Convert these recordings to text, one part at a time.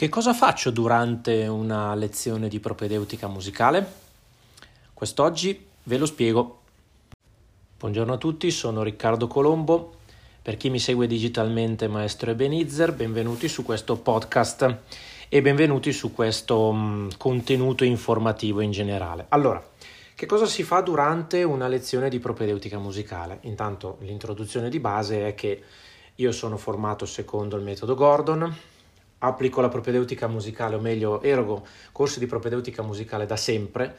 Che cosa faccio durante una lezione di propedeutica musicale? Quest'oggi ve lo spiego. Buongiorno a tutti, sono Riccardo Colombo. Per chi mi segue digitalmente, maestro Ebenezer, benvenuti su questo podcast e benvenuti su questo mh, contenuto informativo in generale. Allora, che cosa si fa durante una lezione di propedeutica musicale? Intanto l'introduzione di base è che io sono formato secondo il metodo Gordon, applico la propedeutica musicale, o meglio, erogo corsi di propedeutica musicale da sempre.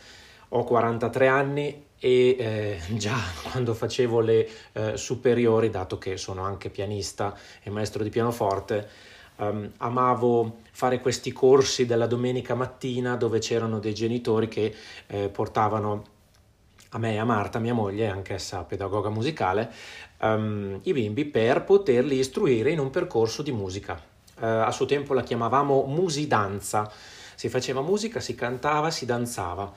Ho 43 anni e eh, già quando facevo le eh, superiori, dato che sono anche pianista e maestro di pianoforte, um, amavo fare questi corsi della domenica mattina dove c'erano dei genitori che eh, portavano a me e a Marta, mia moglie, anch'essa pedagoga musicale, um, i bimbi per poterli istruire in un percorso di musica eh, a suo tempo la chiamavamo musidanza, si faceva musica, si cantava, si danzava.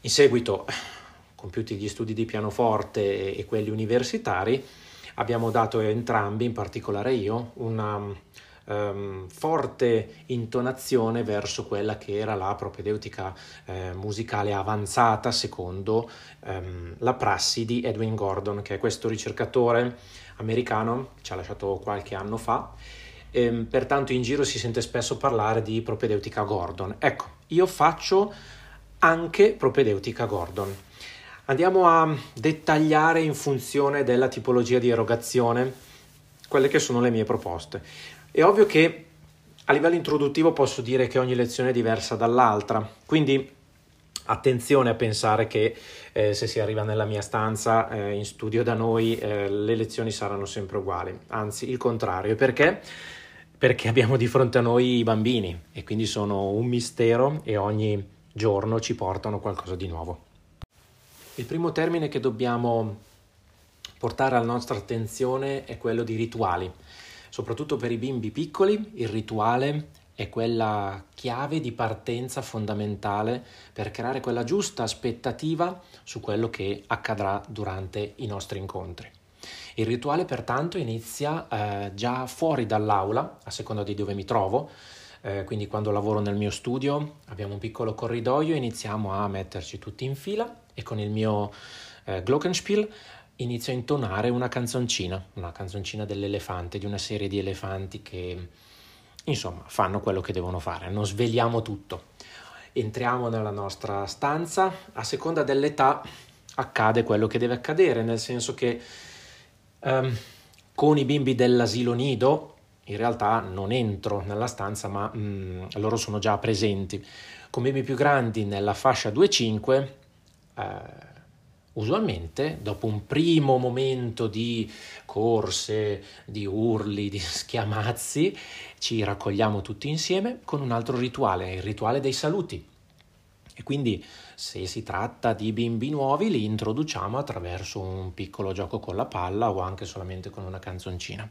In seguito, compiuti gli studi di pianoforte e quelli universitari, abbiamo dato entrambi, in particolare io, una um, forte intonazione verso quella che era la propedeutica eh, musicale avanzata secondo um, la prassi di Edwin Gordon, che è questo ricercatore americano, ci ha lasciato qualche anno fa, ehm, pertanto in giro si sente spesso parlare di propedeutica Gordon. Ecco, io faccio anche propedeutica Gordon. Andiamo a dettagliare in funzione della tipologia di erogazione quelle che sono le mie proposte. È ovvio che a livello introduttivo posso dire che ogni lezione è diversa dall'altra, quindi attenzione a pensare che eh, se si arriva nella mia stanza eh, in studio da noi eh, le lezioni saranno sempre uguali, anzi il contrario, perché? Perché abbiamo di fronte a noi i bambini e quindi sono un mistero e ogni giorno ci portano qualcosa di nuovo. Il primo termine che dobbiamo portare alla nostra attenzione è quello di rituali. Soprattutto per i bimbi piccoli, il rituale è quella chiave di partenza fondamentale per creare quella giusta aspettativa su quello che accadrà durante i nostri incontri. Il rituale pertanto inizia eh, già fuori dall'aula, a seconda di dove mi trovo, eh, quindi quando lavoro nel mio studio abbiamo un piccolo corridoio, iniziamo a metterci tutti in fila e con il mio eh, Glockenspiel inizio a intonare una canzoncina, una canzoncina dell'elefante, di una serie di elefanti che insomma fanno quello che devono fare, non sveliamo tutto. Entriamo nella nostra stanza, a seconda dell'età accade quello che deve accadere, nel senso che Um, con i bimbi dell'asilo nido in realtà non entro nella stanza, ma mm, loro sono già presenti. Con bimbi più grandi nella fascia 2-5, eh, usualmente dopo un primo momento di corse, di urli, di schiamazzi, ci raccogliamo tutti insieme con un altro rituale, il rituale dei saluti. E quindi se si tratta di bimbi nuovi li introduciamo attraverso un piccolo gioco con la palla o anche solamente con una canzoncina.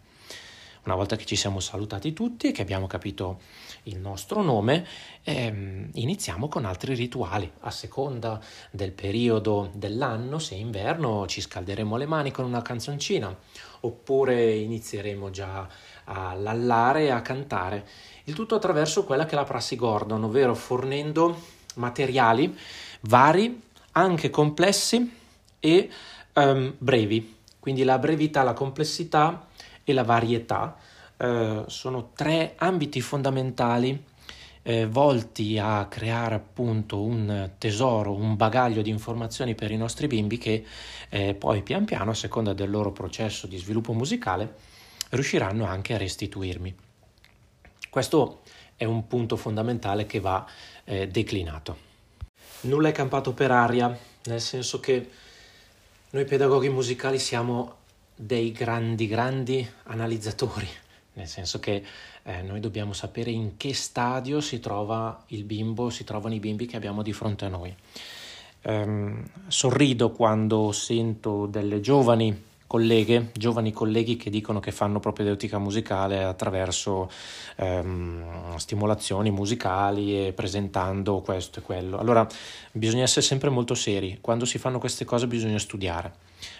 Una volta che ci siamo salutati tutti e che abbiamo capito il nostro nome, ehm, iniziamo con altri rituali. A seconda del periodo dell'anno, se è inverno, ci scalderemo le mani con una canzoncina, oppure inizieremo già a lallare e a cantare. Il tutto attraverso quella che è la prassi Gordon, ovvero fornendo materiali vari, anche complessi e um, brevi. Quindi la brevità, la complessità e la varietà uh, sono tre ambiti fondamentali eh, volti a creare appunto un tesoro, un bagaglio di informazioni per i nostri bimbi che eh, poi pian piano, a seconda del loro processo di sviluppo musicale, riusciranno anche a restituirmi. Questo è un punto fondamentale che va eh, declinato. Nulla è campato per aria, nel senso che noi pedagoghi musicali siamo dei grandi, grandi analizzatori, nel senso che eh, noi dobbiamo sapere in che stadio si trova il bimbo, si trovano i bimbi che abbiamo di fronte a noi. Um, sorrido quando sento delle giovani colleghe, giovani colleghi che dicono che fanno propedeutica musicale attraverso ehm, stimolazioni musicali e presentando questo e quello. Allora bisogna essere sempre molto seri, quando si fanno queste cose bisogna studiare,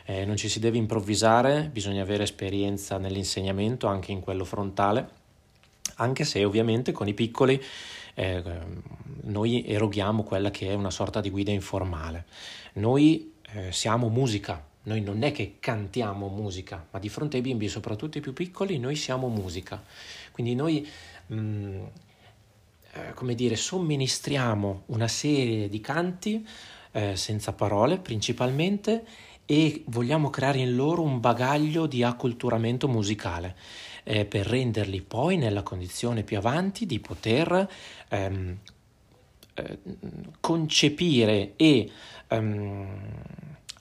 eh, non ci si deve improvvisare, bisogna avere esperienza nell'insegnamento, anche in quello frontale anche se ovviamente con i piccoli eh, noi eroghiamo quella che è una sorta di guida informale. Noi eh, siamo musica, noi non è che cantiamo musica, ma di fronte ai bimbi, soprattutto i più piccoli, noi siamo musica. Quindi noi, mh, mm, eh, come dire, somministriamo una serie di canti eh, senza parole principalmente e vogliamo creare in loro un bagaglio di acculturamento musicale eh, per renderli poi nella condizione più avanti di poter ehm, eh, concepire e ehm,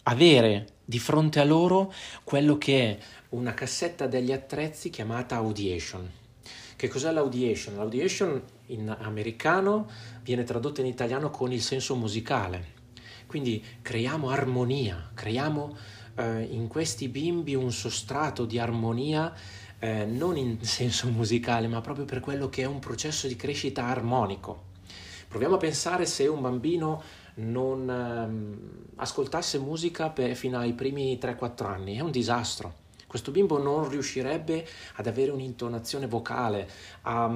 avere di fronte a loro quello che è una cassetta degli attrezzi chiamata audiation. Che cos'è l'audiation? L'audiation in americano viene tradotta in italiano con il senso musicale. Quindi creiamo armonia, creiamo eh, in questi bimbi un sostrato di armonia eh, non in senso musicale, ma proprio per quello che è un processo di crescita armonico. Proviamo a pensare se un bambino non ehm, ascoltasse musica per, fino ai primi 3-4 anni, è un disastro. Questo bimbo non riuscirebbe ad avere un'intonazione vocale, a,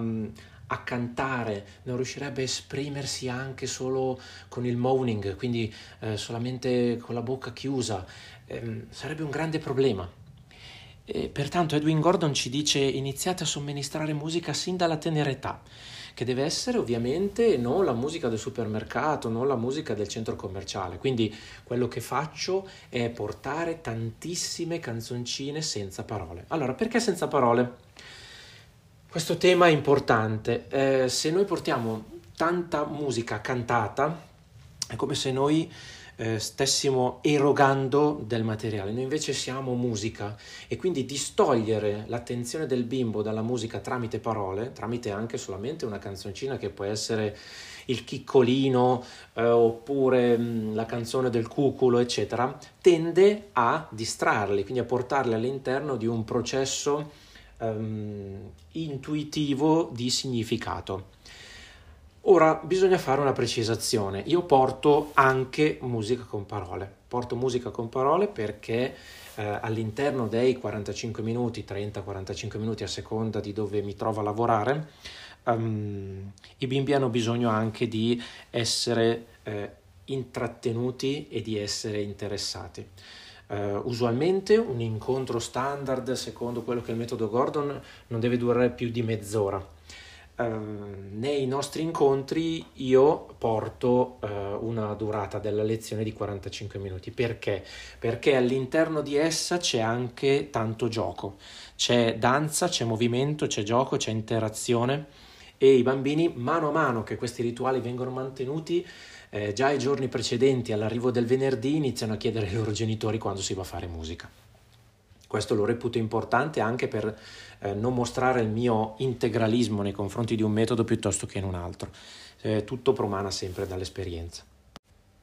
a cantare, non riuscirebbe a esprimersi anche solo con il moaning, quindi eh, solamente con la bocca chiusa. Eh, sarebbe un grande problema. E pertanto Edwin Gordon ci dice iniziate a somministrare musica sin dalla tenera età che deve essere ovviamente non la musica del supermercato, non la musica del centro commerciale. Quindi quello che faccio è portare tantissime canzoncine senza parole. Allora, perché senza parole? Questo tema è importante. Eh, se noi portiamo tanta musica cantata, è come se noi eh, stessimo erogando del materiale, noi invece siamo musica e quindi distogliere l'attenzione del bimbo dalla musica tramite parole, tramite anche solamente una canzoncina che può essere il chiccolino eh, oppure mh, mm, la canzone del cuculo, eccetera, tende a distrarli, quindi a portarli all'interno di un processo um, intuitivo di significato. Ora bisogna fare una precisazione. Io porto anche musica con parole. Porto musica con parole perché eh, all'interno dei 45 minuti, 30-45 minuti a seconda di dove mi trovo a lavorare, um, i bimbi hanno bisogno anche di essere eh, intrattenuti e di essere interessati. Uh, usualmente un incontro standard, secondo quello che è il metodo Gordon, non deve durare più di mezz'ora Ehm, nei nostri incontri io porto uh, una durata della lezione di 45 minuti. Perché? Perché all'interno di essa c'è anche tanto gioco, c'è danza, c'è movimento, c'è gioco, c'è interazione e i bambini mano a mano che questi rituali vengono mantenuti eh, già i giorni precedenti all'arrivo del venerdì iniziano a chiedere ai loro genitori quando si va a fare musica. Questo lo reputo importante anche per eh, non mostrare il mio integralismo nei confronti di un metodo piuttosto che in un altro. Eh, tutto promana sempre dall'esperienza.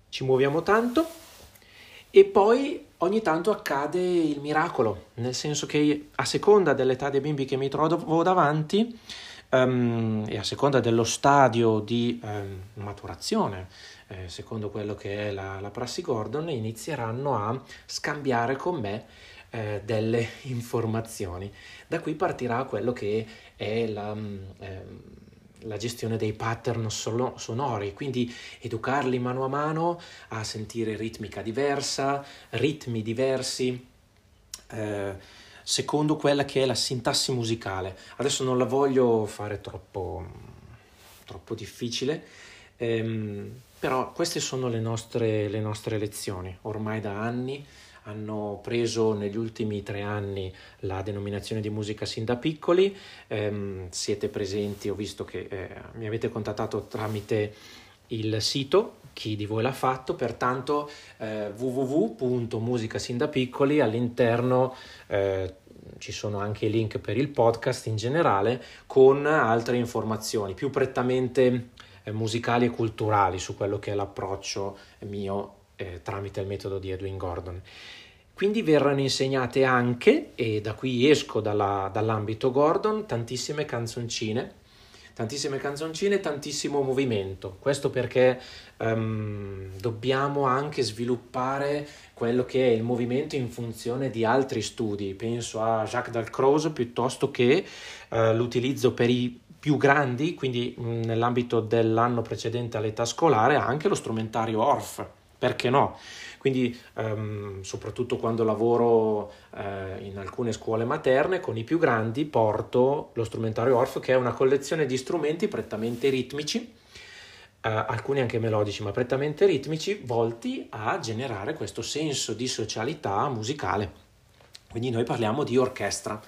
Ci muoviamo tanto e poi ogni tanto accade il miracolo, nel senso che a seconda dell'età dei bimbi che mi trovo davanti um, e a seconda dello stadio di um, maturazione, eh, secondo quello che è la, la prassi Gordon, inizieranno a scambiare con me eh, delle informazioni. Da qui partirà quello che è la, eh, la gestione dei pattern solo, sonori, quindi educarli mano a mano a sentire ritmica diversa, ritmi diversi. Eh, secondo quella che è la sintassi musicale. Adesso non la voglio fare troppo, troppo difficile, ehm, però queste sono le nostre, le nostre lezioni, ormai da anni hanno preso negli ultimi tre anni la denominazione di musica sin da piccoli, ehm, siete presenti, ho visto che eh, mi avete contattato tramite il sito, chi di voi l'ha fatto, pertanto eh, www.musicasindapiccoli all'interno eh, ci sono anche i link per il podcast in generale con altre informazioni. Più prettamente eh, musicali e culturali su quello che è l'approccio mio eh, tramite il metodo di Edwin Gordon. Quindi verranno insegnate anche, e da qui esco dalla, dall'ambito Gordon, tantissime canzoncine, tantissime canzoncine, tantissimo movimento. Questo perché um, dobbiamo anche sviluppare quello che è il movimento in funzione di altri studi. Penso a Jacques Dalcroze piuttosto che uh, l'utilizzo per i più grandi, quindi mh, nell'ambito dell'anno precedente all'età scolare, anche lo strumentario Orff. Perché no? Quindi ehm, soprattutto quando lavoro eh, in alcune scuole materne con i più grandi porto lo strumentario Orff che è una collezione di strumenti prettamente ritmici, eh, alcuni anche melodici ma prettamente ritmici, volti a generare questo senso di socialità musicale. Quindi noi parliamo di orchestra.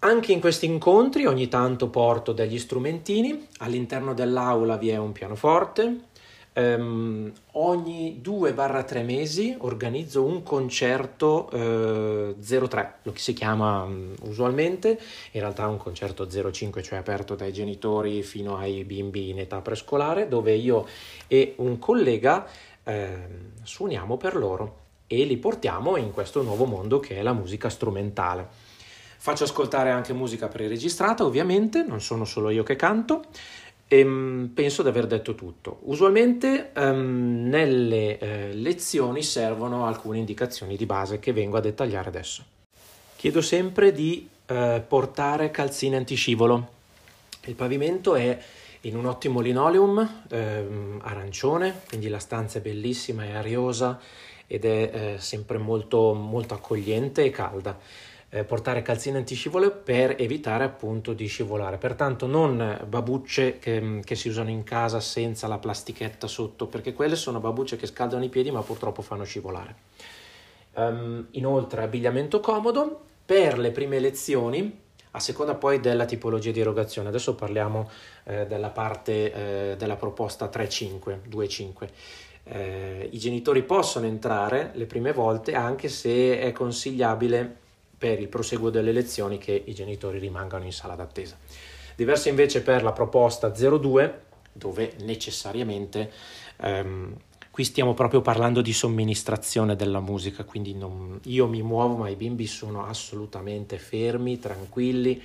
Anche in questi incontri ogni tanto porto degli strumentini, all'interno dell'aula vi è un pianoforte, Um, ogni 2-3 mesi organizzo un concerto eh, 03, lo che si chiama um, usualmente, in realtà è un concerto 05, cioè aperto dai genitori fino ai bimbi in età prescolare, dove io e un collega eh, suoniamo per loro e li portiamo in questo nuovo mondo che è la musica strumentale. Faccio ascoltare anche musica preregistrata, ovviamente, non sono solo io che canto. Ehm, penso di aver detto tutto. Usualmente um, nelle eh, lezioni servono alcune indicazioni di base che vengo a dettagliare adesso. Chiedo sempre di eh, portare calzine antiscivolo. Il pavimento è in un ottimo linoleum ehm, arancione, quindi la stanza è bellissima, è ariosa ed è eh, sempre molto, molto accogliente e calda eh, portare calzine antiscivolo per evitare appunto di scivolare. Pertanto non babucce che, che, si usano in casa senza la plastichetta sotto, perché quelle sono babucce che scaldano i piedi ma purtroppo fanno scivolare. Um, inoltre abbigliamento comodo per le prime lezioni a seconda poi della tipologia di erogazione. Adesso parliamo eh, della parte eh, della proposta 3-5, 2-5. Eh, I genitori possono entrare le prime volte anche se è consigliabile per il proseguo delle lezioni che i genitori rimangano in sala d'attesa. Diverso invece per la proposta 02, dove necessariamente ehm, qui stiamo proprio parlando di somministrazione della musica, quindi non, io mi muovo ma i bimbi sono assolutamente fermi, tranquilli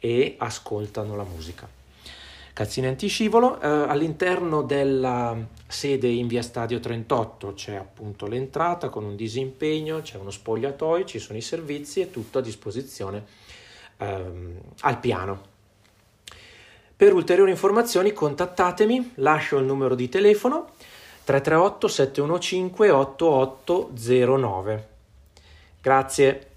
e ascoltano la musica. Cazzine antiscivolo, eh, all'interno della sede in via Stadio 38 c'è appunto l'entrata con un disimpegno, c'è uno spogliatoio, ci sono i servizi e tutto a disposizione ehm, al piano. Per ulteriori informazioni contattatemi, lascio il numero di telefono 338 715 8809. Grazie.